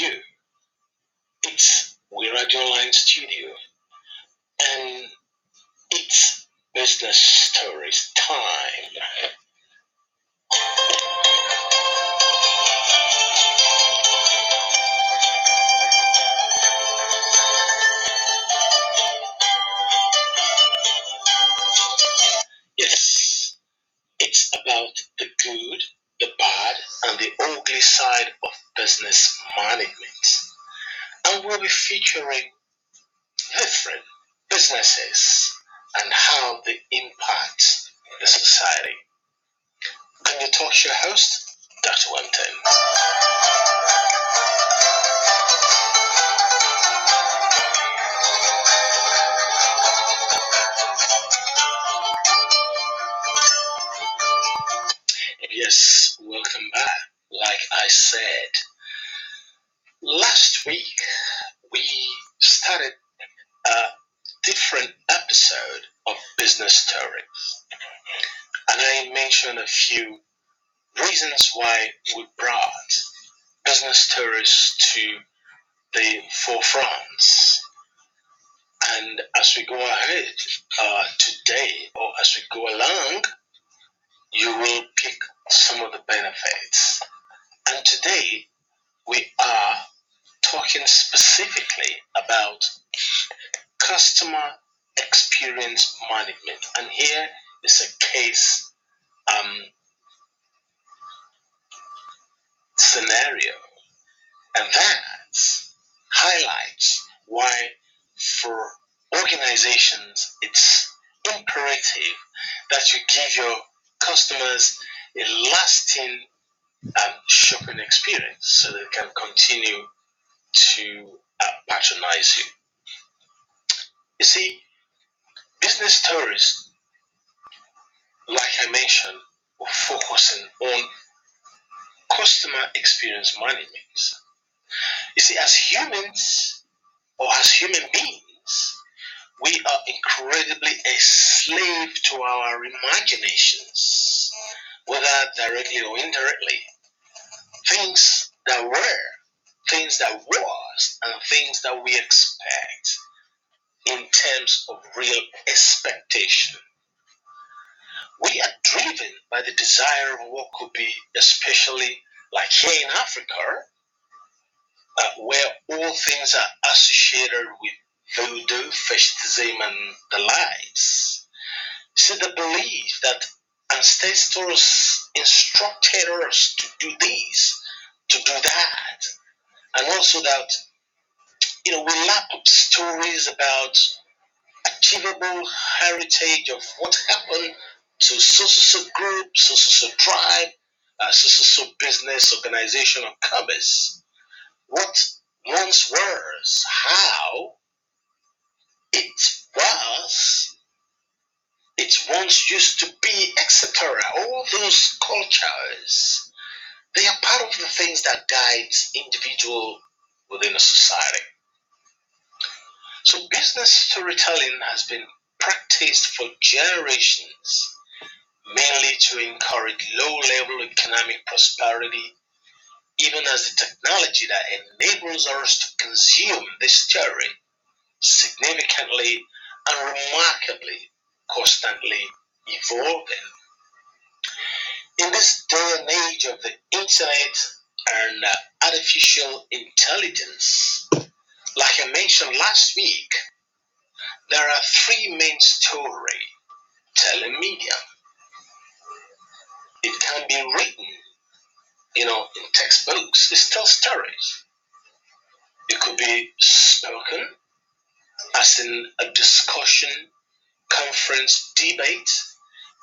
You. It's We Radio Line Studio, and it's Business Stories time. Yes, it's about the good, the bad, and the ugly side business management. And we'll be featuring different businesses and how they impact the society. Can you talk to your host, Dr. Wemton? Yes, welcome back. I said, last week we started a different episode of Business Stories, and I mentioned a few reasons why we brought business stories to the forefront. And as we go ahead uh, today, or as we go along, you will pick some of the benefits. And today we are talking specifically about customer experience management. And here is a case um, scenario, and that highlights why for organizations it's imperative that you give your customers a lasting um, shopping experience so they can continue to uh, patronize you. You see, business stories, like I mentioned, are focusing on customer experience management. You see, as humans or as human beings, we are incredibly a slave to our imaginations, whether directly or indirectly. Things that were, things that was, and things that we expect in terms of real expectation. We are driven by the desire of what could be, especially like here in Africa, uh, where all things are associated with voodoo, fetishism, and the likes. See, the belief that ancestors instructed us to do this, to do that, and also that, you know, we up stories about achievable heritage of what happened to so so so group, so so so tribe, uh, so so so business, organization, or commerce. What once was, how it was, it once used to be, etc. All those cultures, they are part of the things that guides individual within a society. So business storytelling has been practiced for generations, mainly to encourage low-level economic prosperity, even as the technology that enables us to consume this story significantly and remarkably constantly evolving. In this day and age of the internet and uh, artificial intelligence, like I mentioned last week, there are three main story telling media. It can be written, you know, in textbooks. It's still stories. It could be spoken, as in a discussion, conference, debate,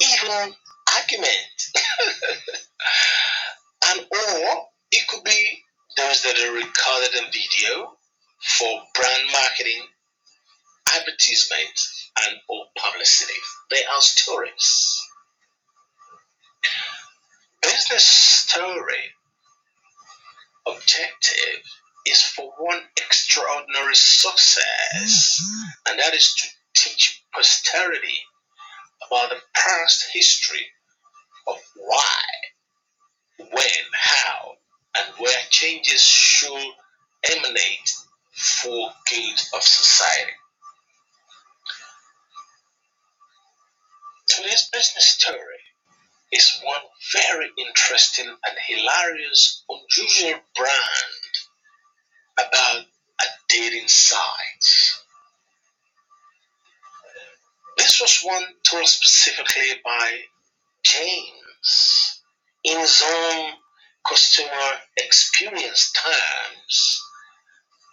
even argument. and or it could be those that are recorded in video for brand marketing, advertisement, and or publicity. They are stories. Business story objective is for one extraordinary success, mm-hmm. and that is to teach posterity about the past history why when, how, and where changes should emanate for good of society. Today's business story is one very interesting and hilarious, unusual brand about a dating site. This was one told specifically by James in his own customer experience terms.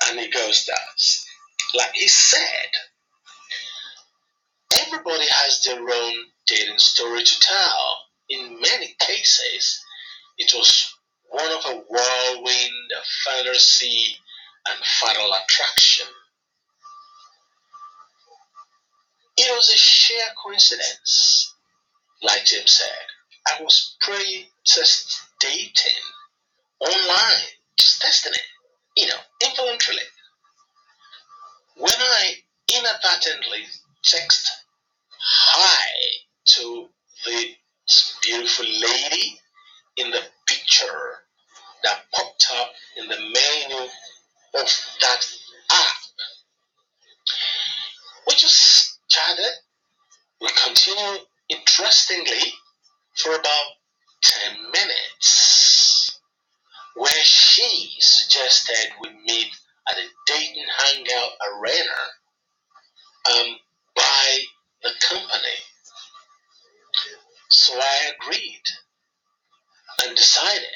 And he goes thus. Like he said, everybody has their own dating story to tell. In many cases, it was one of a whirlwind of fantasy and fatal attraction. It was a sheer coincidence, like Jim said. I was pre-test dating online, just testing it, you know, involuntarily. When I inadvertently text hi to the beautiful lady in the picture that popped up in the menu of that app, we just chatted. We continued interestingly for about 10 minutes, where she suggested we meet at a dating hangout arena um, by the company. So I agreed and decided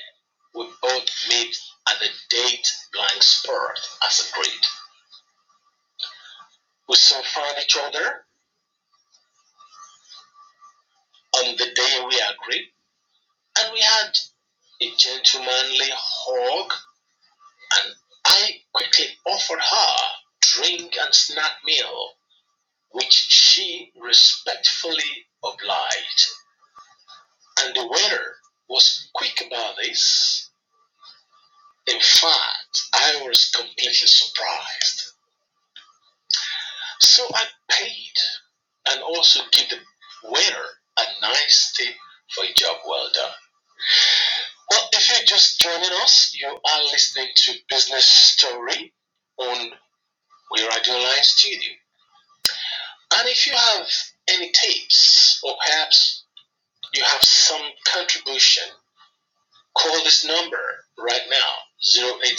we both meet at the date blank spot as agreed. We soon found each other on the day we agreed, and we had a gentlemanly hug, and I quickly offered her drink and snack meal, which she respectfully obliged. And the waiter was quick about this. In fact, I was completely surprised. So I paid and also give the waiter a nice tip for a job well done. Well, if you're just joining us, you are listening to Business Story on We Radio Line Studio. And if you have any tips or perhaps you have some contribution, call this number right now 080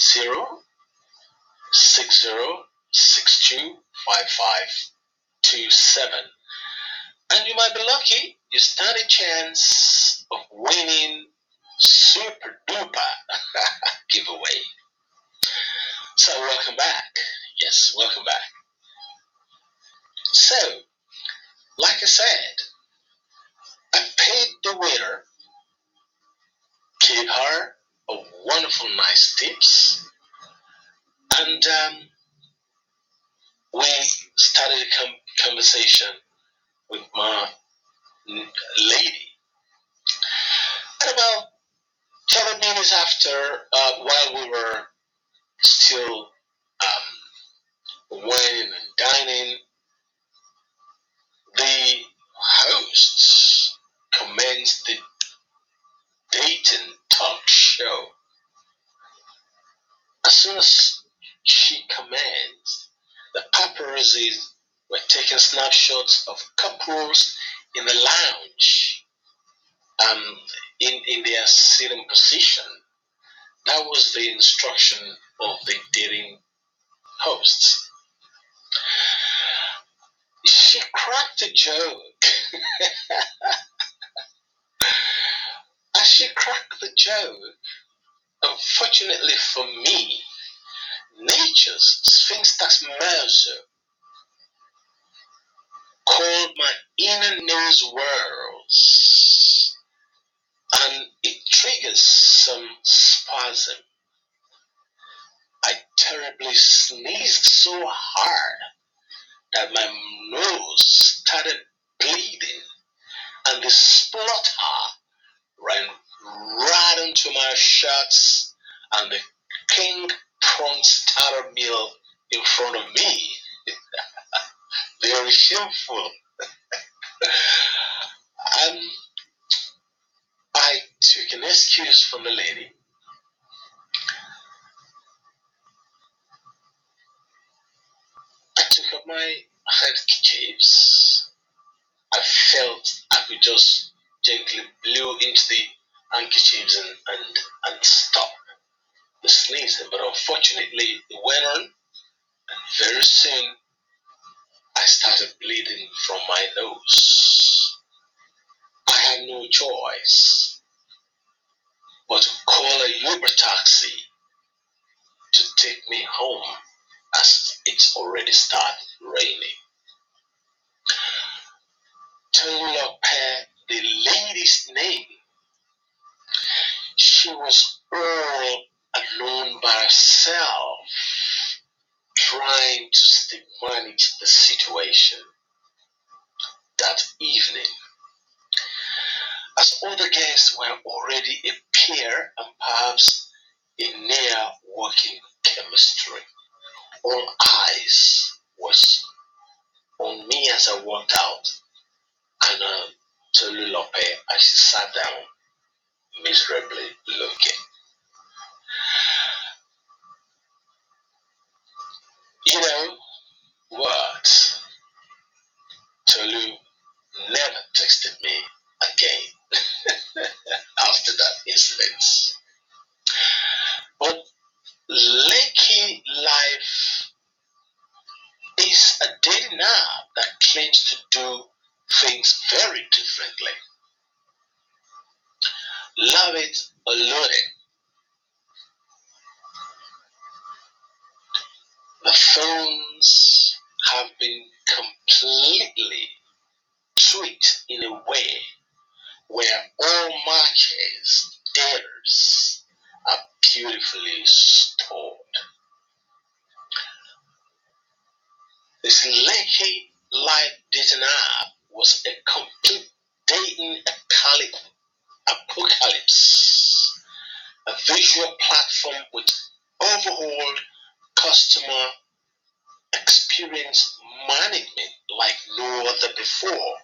6062 5527. And you might be lucky, you stand a chance of winning super duper giveaway. So, welcome back. Yes, welcome back. So, like I said, I paid the waiter, gave her a wonderful, nice tips, and um, we started a com- conversation with my lady. And about seven minutes after, uh, while we were still um, waiting and dining, the hosts commenced the dating talk show. As soon as she commenced, the paparazzi were taking snapshots of couples in the lounge um, in, in their sitting position. That was the instruction of the dating hosts. She cracked a joke. As she cracked the joke, unfortunately for me, nature's Sphinx tax Mercer called my inner news worlds and it triggers some spasm. I terribly sneezed so hard that my nose started bleeding and the splutter ran right into my shirts and the king prawn starter meal in front of me. Very shameful. um, I took an excuse from the lady. I took up my handkerchiefs. I felt I could just gently blow into the handkerchiefs and, and, and stop the sneezing, but unfortunately it went on, and very soon I started bleeding from my nose. I had no choice but to call a Uber taxi to take me home as it's already started raining. Tolulope, the lady's name, she was all alone by herself, trying to manage the situation that evening. As all the guests were already a pair and perhaps a near working chemistry, all eyes was on me as I walked out and uh, Tolulope as she sat down miserably looking. You know what? Tolu never texted me again after that incident. But Lakey Life is a dating app that claims to do things very differently. Love it or loathe it. The phones have been completely tweaked in a way where all matches, daters are beautifully stored. This Lakey live dating app was a complete dating apocalypse, a visual platform with overhauled customer experience management like no other before.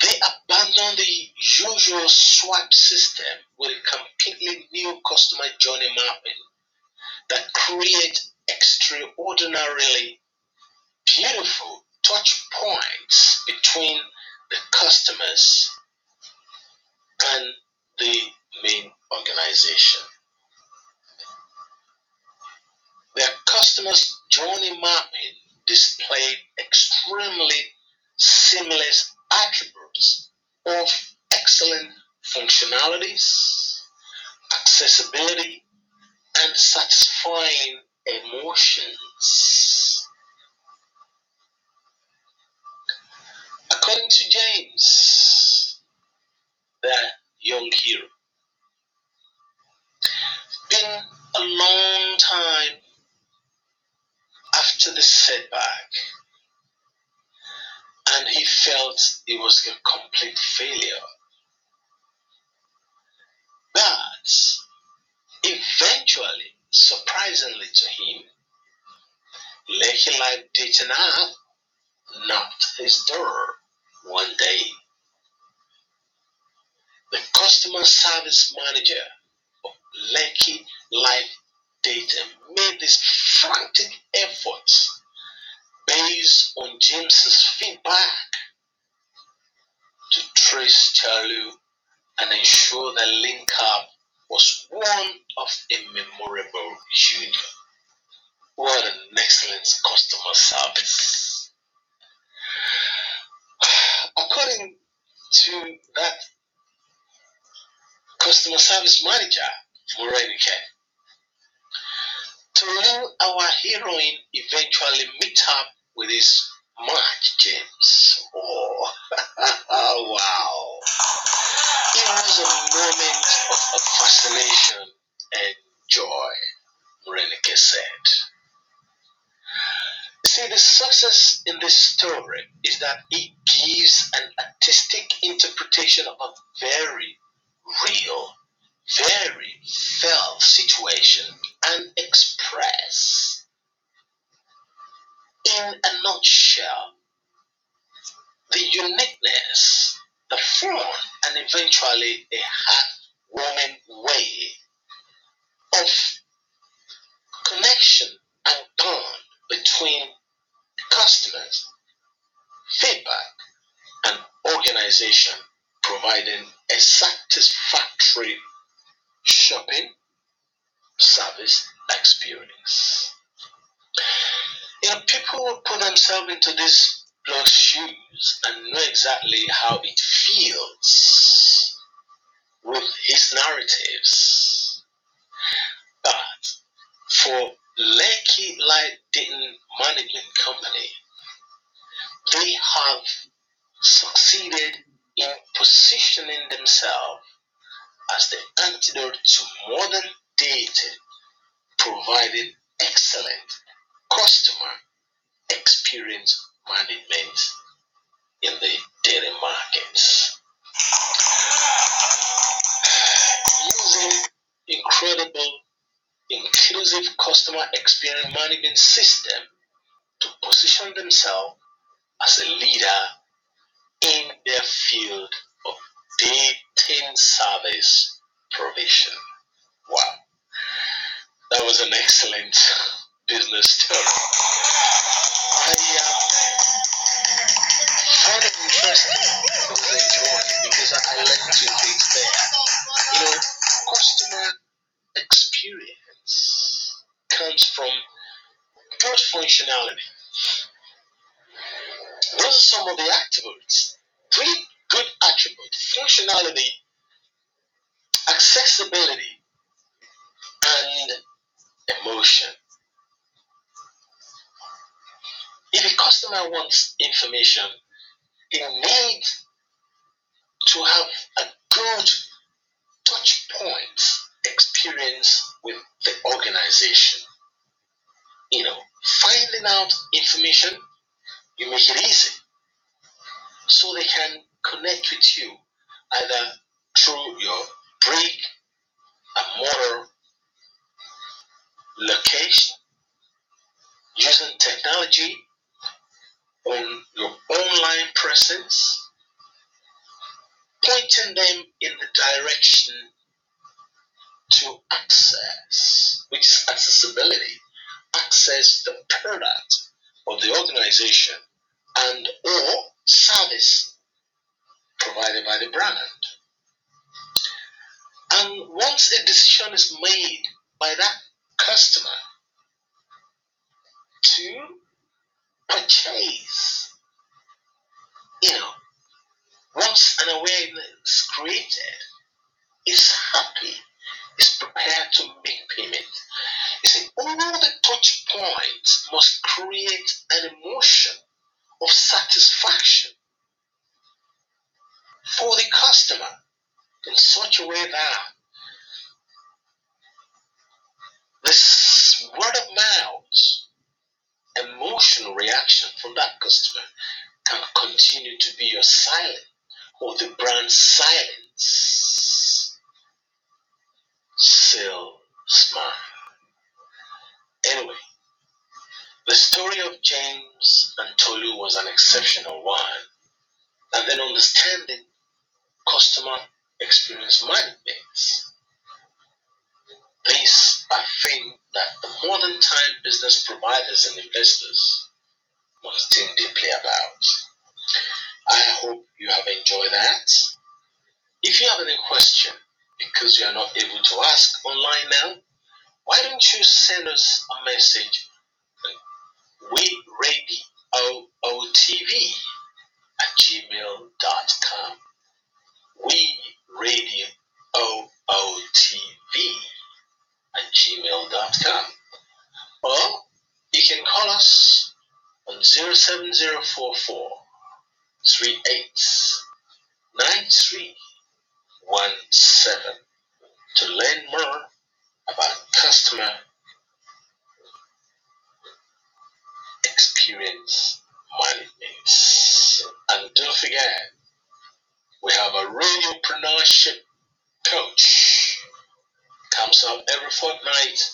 They abandoned the usual swipe system with a completely new customer journey mapping that creates extraordinarily beautiful touch points between the customers and the main organization. Their customers' journey mapping displayed extremely seamless attributes of excellent functionalities, accessibility, and satisfying emotions. According to James, the young hero, been a long time after the setback, and he felt it was a complete failure. But eventually, surprisingly to him, Lucky Life Dating App knocked his door one day. The customer service manager of Lucky Life Dating made this frantic effort based on James's feedback to trace Charlie and ensure the link up was one of a memorable union. What an excellent customer service. According to that customer service manager, Morenike, Tolu, our heroine, eventually meet up with his match, James. Oh, wow. It was a moment of, of fascination and joy, Morenike said. See, the success in this story is that it gives an artistic interpretation of a very real, very felt situation and express in a nutshell the uniqueness, the fun, and eventually a heartwarming way of connection and bond between customers, feedback, and organization providing a satisfactory shopping service experience. You know, people will put themselves into these bloke's shoes and know exactly how it feels with his narratives. But for Lekki Light Dayton Management Company, they have succeeded in positioning themselves as the antidote to modern dating, providing excellent customer experience management in the dating markets. Using incredible inclusive customer experience management system to position themselves as a leader in their field of dating service provision. Wow, that was an excellent business story. I uh, found it interesting. It was enjoying because I, I learned two things there. You know, customer experience comes from good functionality. Those are some of the attributes. Three good attributes functionality, accessibility, and emotion. If a customer wants information, he needs to have a good touch point experience with the organization. You know, finding out information, you make it easy so they can connect with you either through your brick and mortar location using technology on your online presence, pointing them in the direction to access, which is accessibility, access the product of the organization and or service provided by the brand. And once a decision is made by that customer to purchase, you know, once an awareness created, is happy, is prepared to make payment. You see, all the touch points must create an emotion of satisfaction for the customer in such a way that this word of mouth emotional reaction from that customer can continue to be your silent or the brand silence still smile. Anyway, the story of James and Tolu was an exceptional one. And then understanding customer experience management. These are things that the modern time business providers and investors must think deeply about. I hope you have enjoyed that. If you have any question, because you are not able to ask online now, why don't you send us a message we radio OOTV at gmail.com. We radio 7044 to learn more about customer experience management. And don't forget, we have a radiopreneurship coach. Comes out every fortnight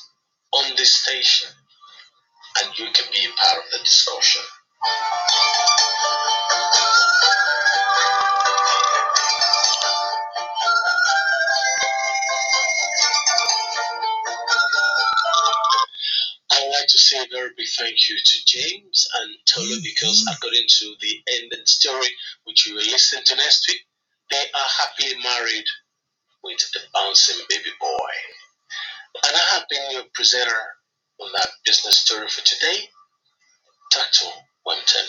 on this station. And you can be a part of the discussion to say a very big thank you to James and Tolu mm-hmm. because according to the ending story, which we will listen to next week, they are happily married with a bouncing baby boy. And I have been your presenter on that business story for today, Tato Wempton.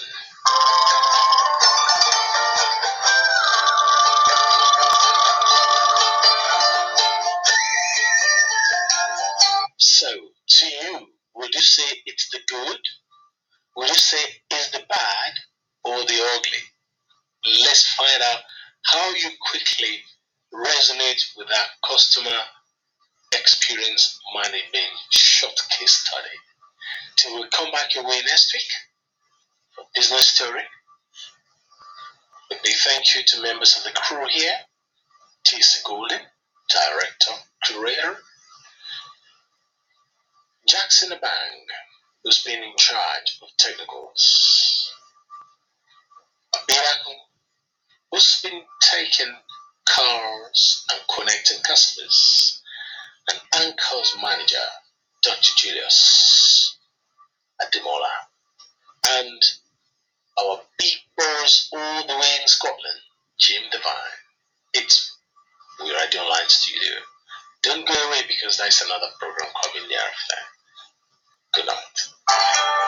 So, to you, would you say it's the good? Would you say it's the bad or the ugly? Let's find out how you quickly resonate with that customer experience management short case study. Till we come back your way next week business story. A big thank you to members of the crew here, TC Golden, Director, Curator, Jackson Abang, who's been in charge of technicals, Miracle, who's been taking cars and connecting customers, and Anchor's manager, Dr. Julius Ademola, and our big boss all the way in Scotland, Jim Devine. It's We're Radio Online Studio. Don't go away because there's another program coming thereafter. Good night.